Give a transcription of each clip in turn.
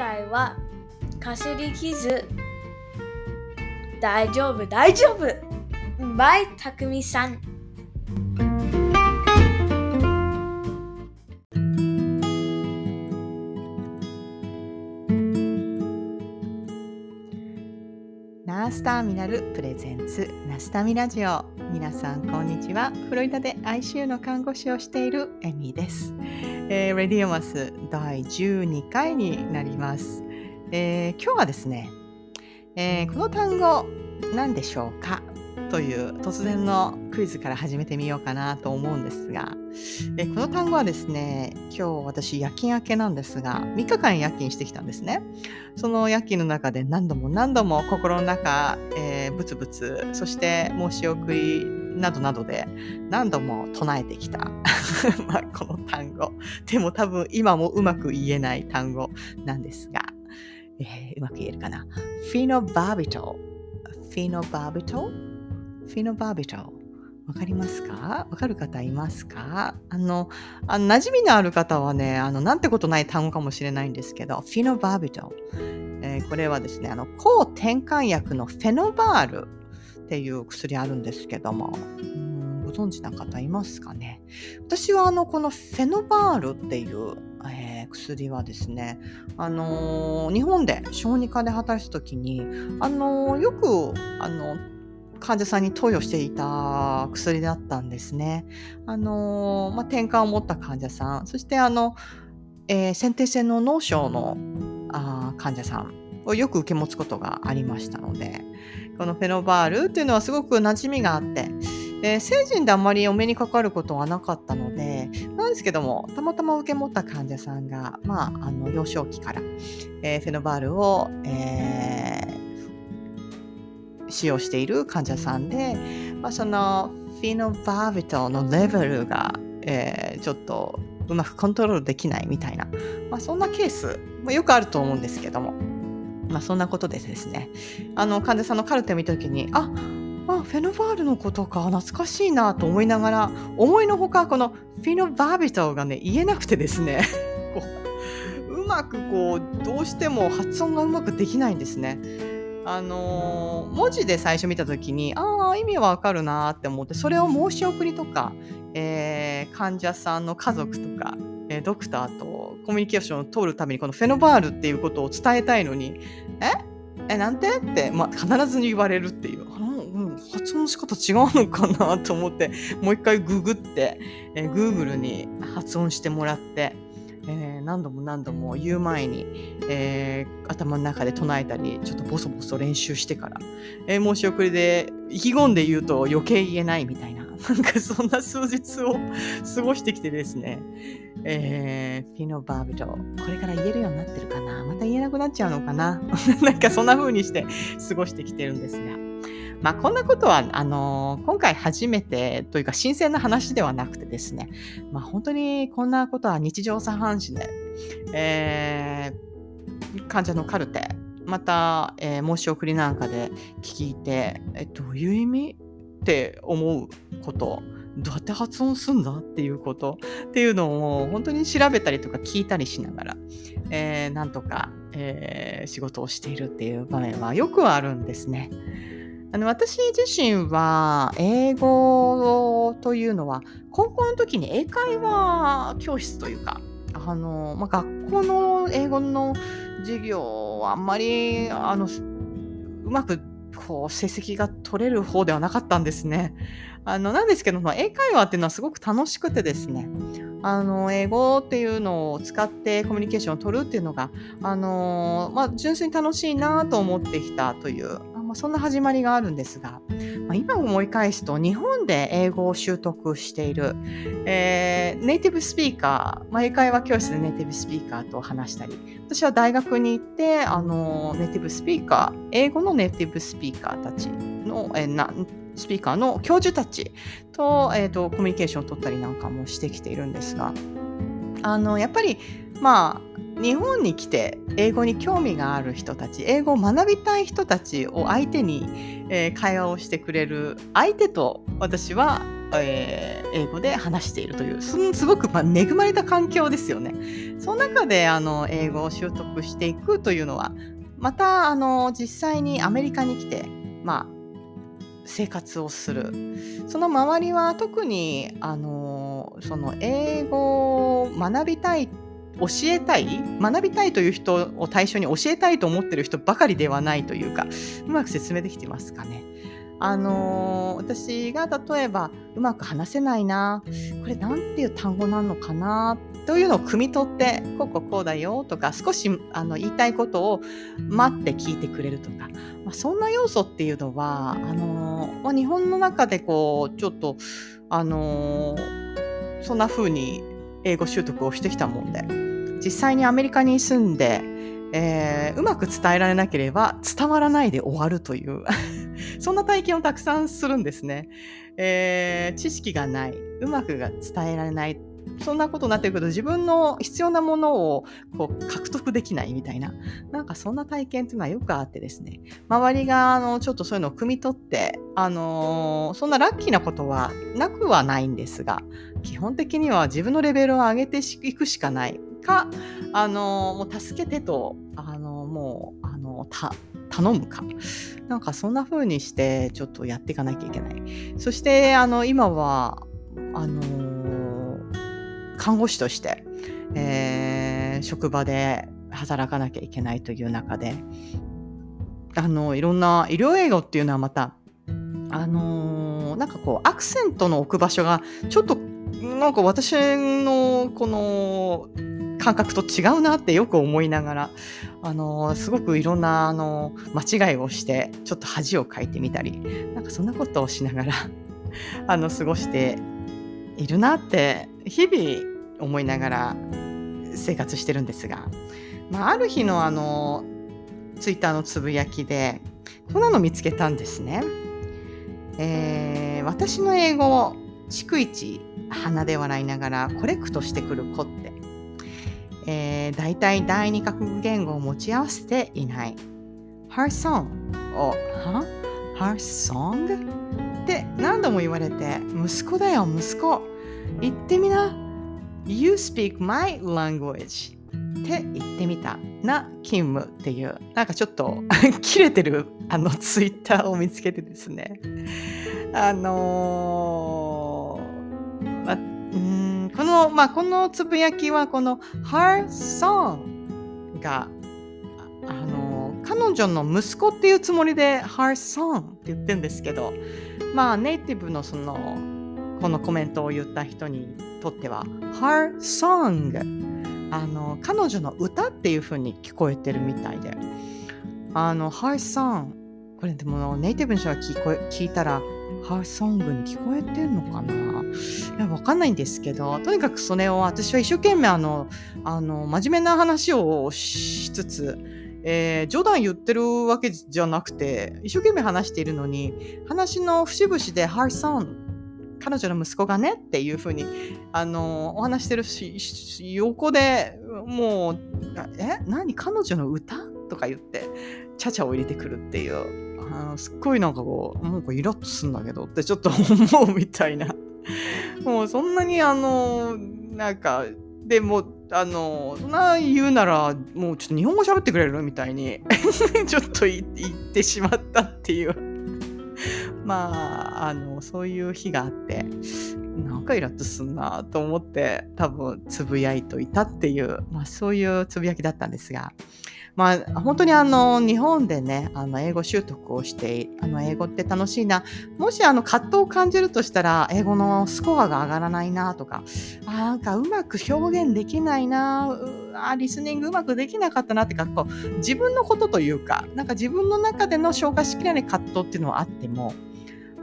外はかすり傷。大丈夫大丈夫。バイたくみさん。スターミナルプレゼンツナスタミラジオ。皆さんこんにちは。フロリダで ICU の看護師をしているエミです、えー、レディオマス第12回になります、えー、今日はですね、えー、この単語何でしょうか？という突然のクイズから始めてみようかなと思うんですが、えこの単語はですね、今日私夜勤明けなんですが、3日間夜勤してきたんですね。その夜勤の中で何度も何度も心の中、えー、ブツブツ、そして申し送りなどなどで何度も唱えてきた まあこの単語。でも多分今もうまく言えない単語なんですが、えー、うまく言えるかな。フィノバービト。フィノバービトフィノバービトわかりますか？わかる方いますか？あの、あの馴染みのある方はね、あの、なんてことない単語かもしれないんですけど、フィノバービト。えー、これはですね、あの、抗転換薬のフェノバールっていう薬あるんですけども、うんご存知な方いますかね？私はあの、このフェノバールっていう、えー、薬はですね、あのー、日本で小児科で働いた時に、あのー、よく、あの患者さんに投与していた薬だったんですね。あのまあ、転換を持った患者さん、そしてあの、えー、先天性の脳症のあ患者さんをよく受け持つことがありましたので、このフェノバールっていうのはすごく馴染みがあって、えー、成人であまりお目にかかることはなかったので、なんですけども、たまたま受け持った患者さんが、まあ、あの幼少期から、えー、フェノバールを、えー使用している患者さんで、まあ、そのフィノバービトのレベルが、えー、ちょっとうまくコントロールできないみたいな、まあ、そんなケースもよくあると思うんですけども、まあ、そんなことでですねあの患者さんのカルテを見た時にああフェノバールのことか懐かしいなと思いながら思いのほかこのフィノバービトがね言えなくてですね うまくこうどうしても発音がうまくできないんですね。あのー、文字で最初見た時にああ意味はわかるなって思ってそれを申し送りとか、えー、患者さんの家族とか、えー、ドクターとコミュニケーションを取るためにこのフェノバールっていうことを伝えたいのにえ？えなんて？って、まあ、必ずに言われるっていう、発音の仕方違うのかなと思ってもう一回ググって、えー、Google に発音してもらって。えー、何度も何度も言う前に、えー、頭の中で唱えたりちょっとボソボソ練習してから、えー、申し送りで意気込んで言うと余計言えないみたいな なんかそんな数日を 過ごしてきてですね、えー、フィノバービトこれから言えるようになってるかな？また言えなくなっちゃうのかな？なんかそんな風にして過ごしてきてるんですが。まあ、こんなことは、あの今回初めてというか新鮮な話ではなくてですね、まあ、本当にこんなことは日常茶飯事で、えー、患者のカルテ、また、えー、申し送りなんかで聞いて、えどういう意味って思うこと、どうやって発音すんだっていうことっていうのを本当に調べたりとか聞いたりしながら、えー、なんとか、えー、仕事をしているっていう場面はよくあるんですね。あの私自身は英語というのは高校の時に英会話教室というかあの、まあ、学校の英語の授業はあんまりあのうまくこう成績が取れる方ではなかったんですね。あのなんですけど、まあ、英会話っていうのはすごく楽しくてですねあの英語っていうのを使ってコミュニケーションを取るっていうのがあの、まあ、純粋に楽しいなと思ってきたというまあ、そんな始まりがあるんですが、まあ、今思い返すと日本で英語を習得している、えー、ネイティブスピーカー、まあ、英会話教室でネイティブスピーカーと話したり私は大学に行ってあのネイティブスピーカー英語のネイティブスピーカーたちの、えー、なスピーカーの教授たちと,、えーと、コミュニケーションを取ったりなんかもしてきているんですがあのやっぱりまあ日本に来て英語に興味がある人たち英語を学びたい人たちを相手に、えー、会話をしてくれる相手と私はえー、英語で話しているというすごくま恵まれた環境ですよね。その中であの英語を習得していくというのはまたあの実際にアメリカに来て、まあ、生活をするその周りは特にあのその英語を学びたい教えたい学びたいという人を対象に教えたいと思ってる人ばかりではないというかうまく説明できてますかね？あのー、私が例えばうまく話せないなこれ何ていう単語なのかなというのを汲み取ってこうこうこうだよとか少しあの言いたいことを待って聞いてくれるとか、まあ、そんな要素っていうのはあのー、まあ、日本の中でこうちょっとあのー、そんな風に英語習得をしてきたもんで実際にアメリカに住んでえー、うまく伝えられなければ伝わらないで終わるという そんな体験をたくさんするんですね、えー、知識がないうまくが伝えられないそんなことになってくると自分の必要なものをこう獲得できないみたいななんかそんな体験っていうのはよくあってですね。周りがあのちょっとそういうのを汲み取ってあのー、そんなラッキーなことはなくはないんですが基本的には自分のレベルを上げていくしかない。か、あのもう助けてと、あのもう、あの頼むか。なんかそんな風にしてちょっとやっていかなきゃいけない。そしてあの今はあの看護師として、えー、職場で働かなきゃいけないという中であのいろんな医療英語っていうのはまたあのー、なんかこうアクセントの置く場所がちょっとなんか私のこの感覚と違うなってよく思いながら、あのすごくいろんなあの間違いをしてちょっと恥をかいてみたりなんかそんなことをしながら あの過ごしているなって日々思いながら生活してるんですが、まあ、ある日のあのツイッターのつぶやきでこんなの見つけたんですね。えー、私の英語を逐一鼻で笑いながらコレクトしてくる子ってえー、大体第二カ国言語を持ち合わせていない。Her song を、は ?Her song? って何度も言われて、息子だよ、息子。言ってみな。You speak my language. って言ってみたな勤務っていうなんかちょっと 切れてるあのツイッターを見つけてですねあのー、この、まあ、このつぶやきは、この Her Song が、あの、彼女の息子っていうつもりで Her Song って言ってるんですけど、まあ、ネイティブのその、このコメントを言った人にとっては、Her Song あの、彼女の歌っていう風に聞こえてるみたいで、あの、Her Song これでもネイティブの人が聞こえ聞いたら、ハーソングに聞こえてんのかな？いや、わかんないんですけど、とにかくそれを私は一生懸命あの、あの、真面目な話をしつつ、えー、冗談言ってるわけじゃなくて、一生懸命話しているのに、話の節々で、ハーソン、彼女の息子がねっていうふうに、あの、お話してるし、横でもう、え？何？彼女の歌？とか言って、ちゃちゃを入れてくるっていう。あすっごいなんかこう、なんかイラッとすんだけどってちょっと思うみたいな。もうそんなにあの、なんか、でも、あの、そんな言うなら、もうちょっと日本語喋ってくれる？みたいに。ちょっと言ってしまったっていう。まあ、あの、そういう日があって、なんかイラッとすんなと思って、多分つぶやいといたっていう、まあそういうつぶやきだったんですが、まあ、本当にあの日本でねあの英語習得をしてあの英語って楽しいな。もしあの葛藤を感じるとしたら英語のスコアが上がらないなとかあなんかうまく表現できないなあリスニングうまくできなかったなってかこう自分のことというかなんか自分の中での消化しきれない葛藤っていうのはあっても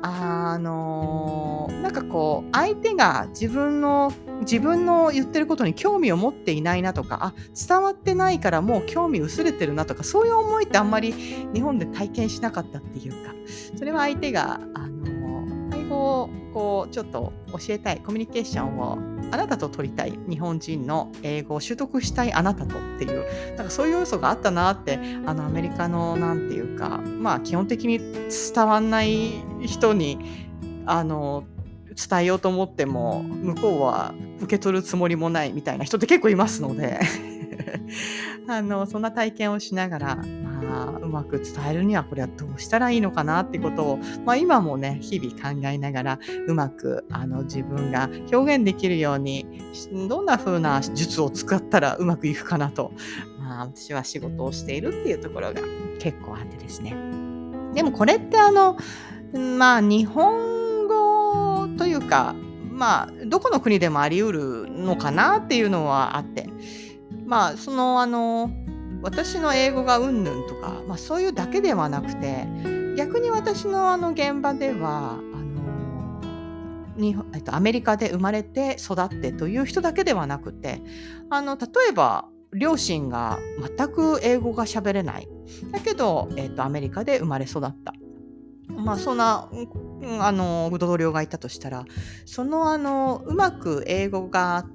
あのなんかこう相手が自分の自分の言ってることに興味を持っていないなとかあ伝わってないからもう興味薄れてるなとかそういう思いってあんまり日本で体験しなかったっていうかそれは相手があの英語をこうちょっと教えたいコミュニケーションをあなたと取りたい日本人の英語を習得したいあなたとっていうなんかそういう要素があったなってあのアメリカのなんていうかまあ基本的に伝わんない人にあの伝えようと思っても向こうは受け取るつもりもないみたいな人って結構いますので あのそんな体験をしながら、まあ、うまく伝えるにはこれはどうしたらいいのかなってことを、まあ、今もね日々考えながらうまくあの自分が表現できるようにどんな風な術を使ったらうまくいくかなと、まあ、私は仕事をしているっていうところが結構あってですね。でもこれってあのまあ日本語というかまあどこの国でもあり得るのかなっていうのはあって。まあそのあの私の英語がうんぬんとか、まあ、そういうだけではなくて逆に私のあの現場ではあのに、えっと、アメリカで生まれて育ってという人だけではなくてあの例えば両親が全く英語が喋れない。だけど、えっと、アメリカで生まれ育った。まあそんなあの同僚がいたとしたらそのあのうまく英語が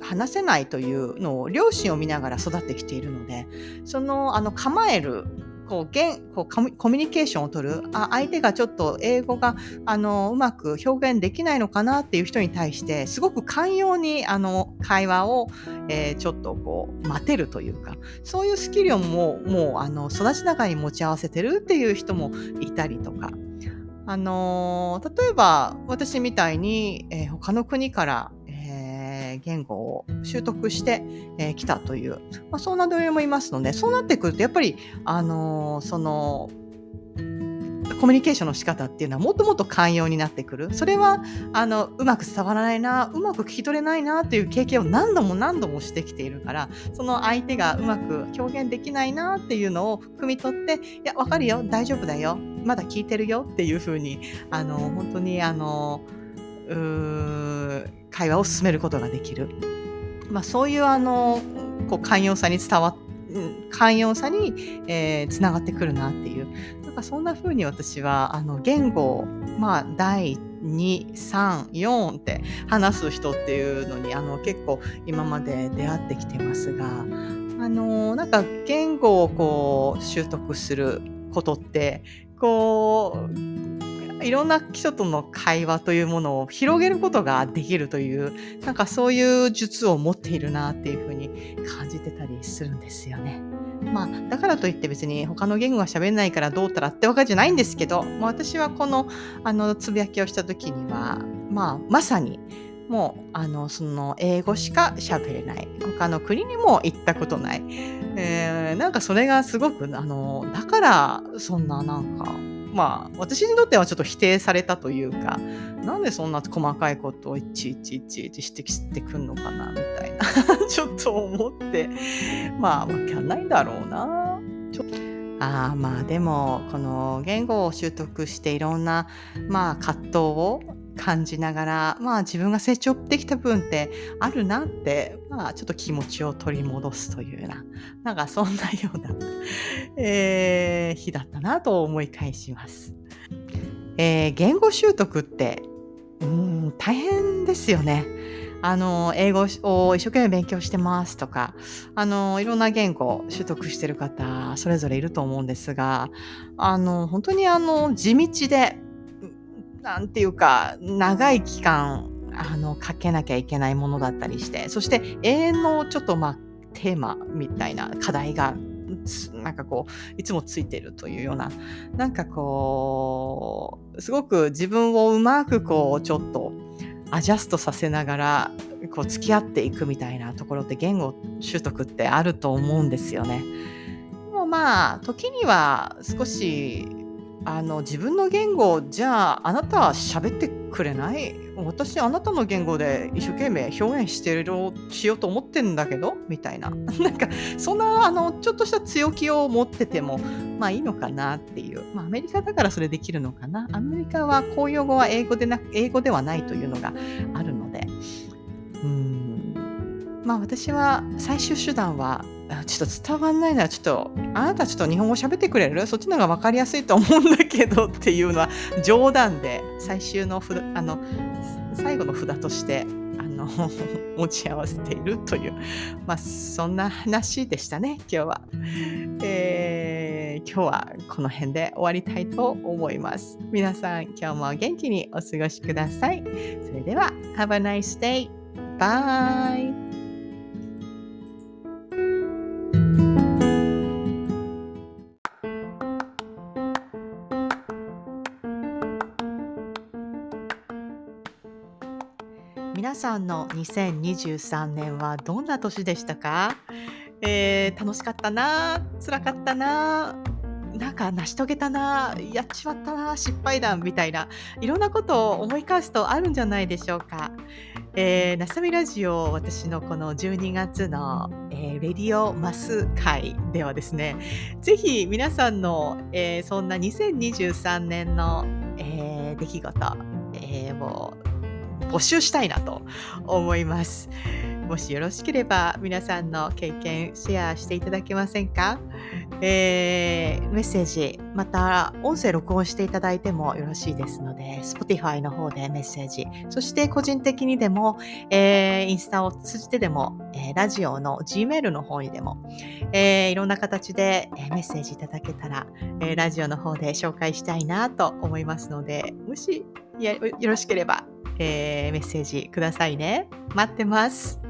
話せないというのを両親を見ながら育ってきているのでそのあの構えるこう現こうコミュニケーションを取るあ相手がちょっと英語があのうまく表現できないのかなっていう人に対してすごく寛容にあの会話を、えー、ちょっとこう待てるというかそういうスキルももうあの育ちながらに持ち合わせてるっていう人もいたりとか。あの、例えば私みたいに、えー、他の国から言語を習得してき、たという、まあ、そんな同僚もいますのでそうなってくるとやっぱり、あのそのコミュニケーションの仕方っていうのはもっともっと寛容になってくる。それはあのうまく伝わらないなうまく聞き取れないなっていう経験を何度も何度もしてきているからその相手がうまく表現できないなっていうのを汲み取っていや分かるよ大丈夫だよまだ聞いてるよっていうふうにあの本当にあのうー会話を進めることができる。まあ、そういうあのこう寛容さに伝わっ寛容さに、えー、つながってくるなっていうなんかそんな風に私はあの言語を、まあ、第234って話す人っていうのにあの結構今まで出会ってきてますがあのなんか言語をこう習得することってこういろんな人との会話というものを広げることができるというなんかそういう術を持っているなっていうふうに感じてたりするんですよね。まあ、だからといって別に他の言語が喋れないからどうたらってわけじゃないんですけど、まあ、私はこのあのつぶやきをした時には、まあ、まさにもうあのその英語しか喋れない。他の国にも行ったことない、えー、なんかそれがすごくあのだからそんななんかまあ、私にとってはちょっと否定されたというか、なんでそんな細かいことをいちいちいちいち指摘してくんのかな、みたいな ちょっと思って、まあ、わかんないんだろうな。ちょあまあでもこの言語を習得していろんなまあ葛藤を感じながら、まあ自分が成長できた分ってあるなって、まあちょっと気持ちを取り戻すというような、なんかそんなような、えー、日だったなと思い返します。えー、言語習得って、うん、大変ですよね。あの、英語を一生懸命勉強してますとか、あの、いろんな言語を習得してる方、それぞれいると思うんですが、あの、本当にあの、地道で、なんていうか、長い期間、あの、かけなきゃいけないものだったりして、そして永遠のちょっとまあ、テーマみたいな課題がなんかこういつもついてるというようななんかこうすごく自分をうまくこうちょっとアジャストさせながらこう付き合っていくみたいなところって言語習得ってあると思うんですよね。でもまあ時には少しあの自分の言語じゃああなたは喋ってくれない？私あなたの言語で一生懸命表現してるしようと思ってんだけど？みたいな。なんかそんなあのちょっとした強気を持っててもまあいいのかなっていう、まあ、アメリカだからそれできるのかな？アメリカは公用語は英語でな英語ではないというのがあるので。うん。まあ私は最終手段はちょっと伝わんないならちょっとあなたちょっと日本語喋ってくれる？そっちの方が分かりやすいと思うんだけどっていうのは冗談で最終のふあの最後の札としてあの 持ち合わせているというまあそんな話でしたね今日は。えー、今日はこの辺で終わりたいと思います。皆さん、今日も元気にお過ごしください。それでは、Have a nice day! Bye! んの2023年はどんな年でしたか、えー、楽しかったな辛かったななんか成し遂げたなやっちまったな失敗談みたいないろんなことを思い返すとあるんじゃないでしょうか。えー、なさみラジオ私のこの12月の、えー、レディオマス会ではですねぜひ皆さんの、えー、そんな2023年の、えー、出来事、えー、もう募集したいなと思います。もしよろしければ皆さんの経験シェアしていただけませんか、えー、メッセージまた音声録音していただいてもよろしいですので Spotify の方でメッセージそして個人的にでも、えー、インスタを通じてでも、えー、ラジオの Gmail の方にでも、え、いろんな形でメッセージいただけたら、え、ラジオの方で紹介したいなと思いますのでもしよろしければえー、メッセージくださいね。待ってます。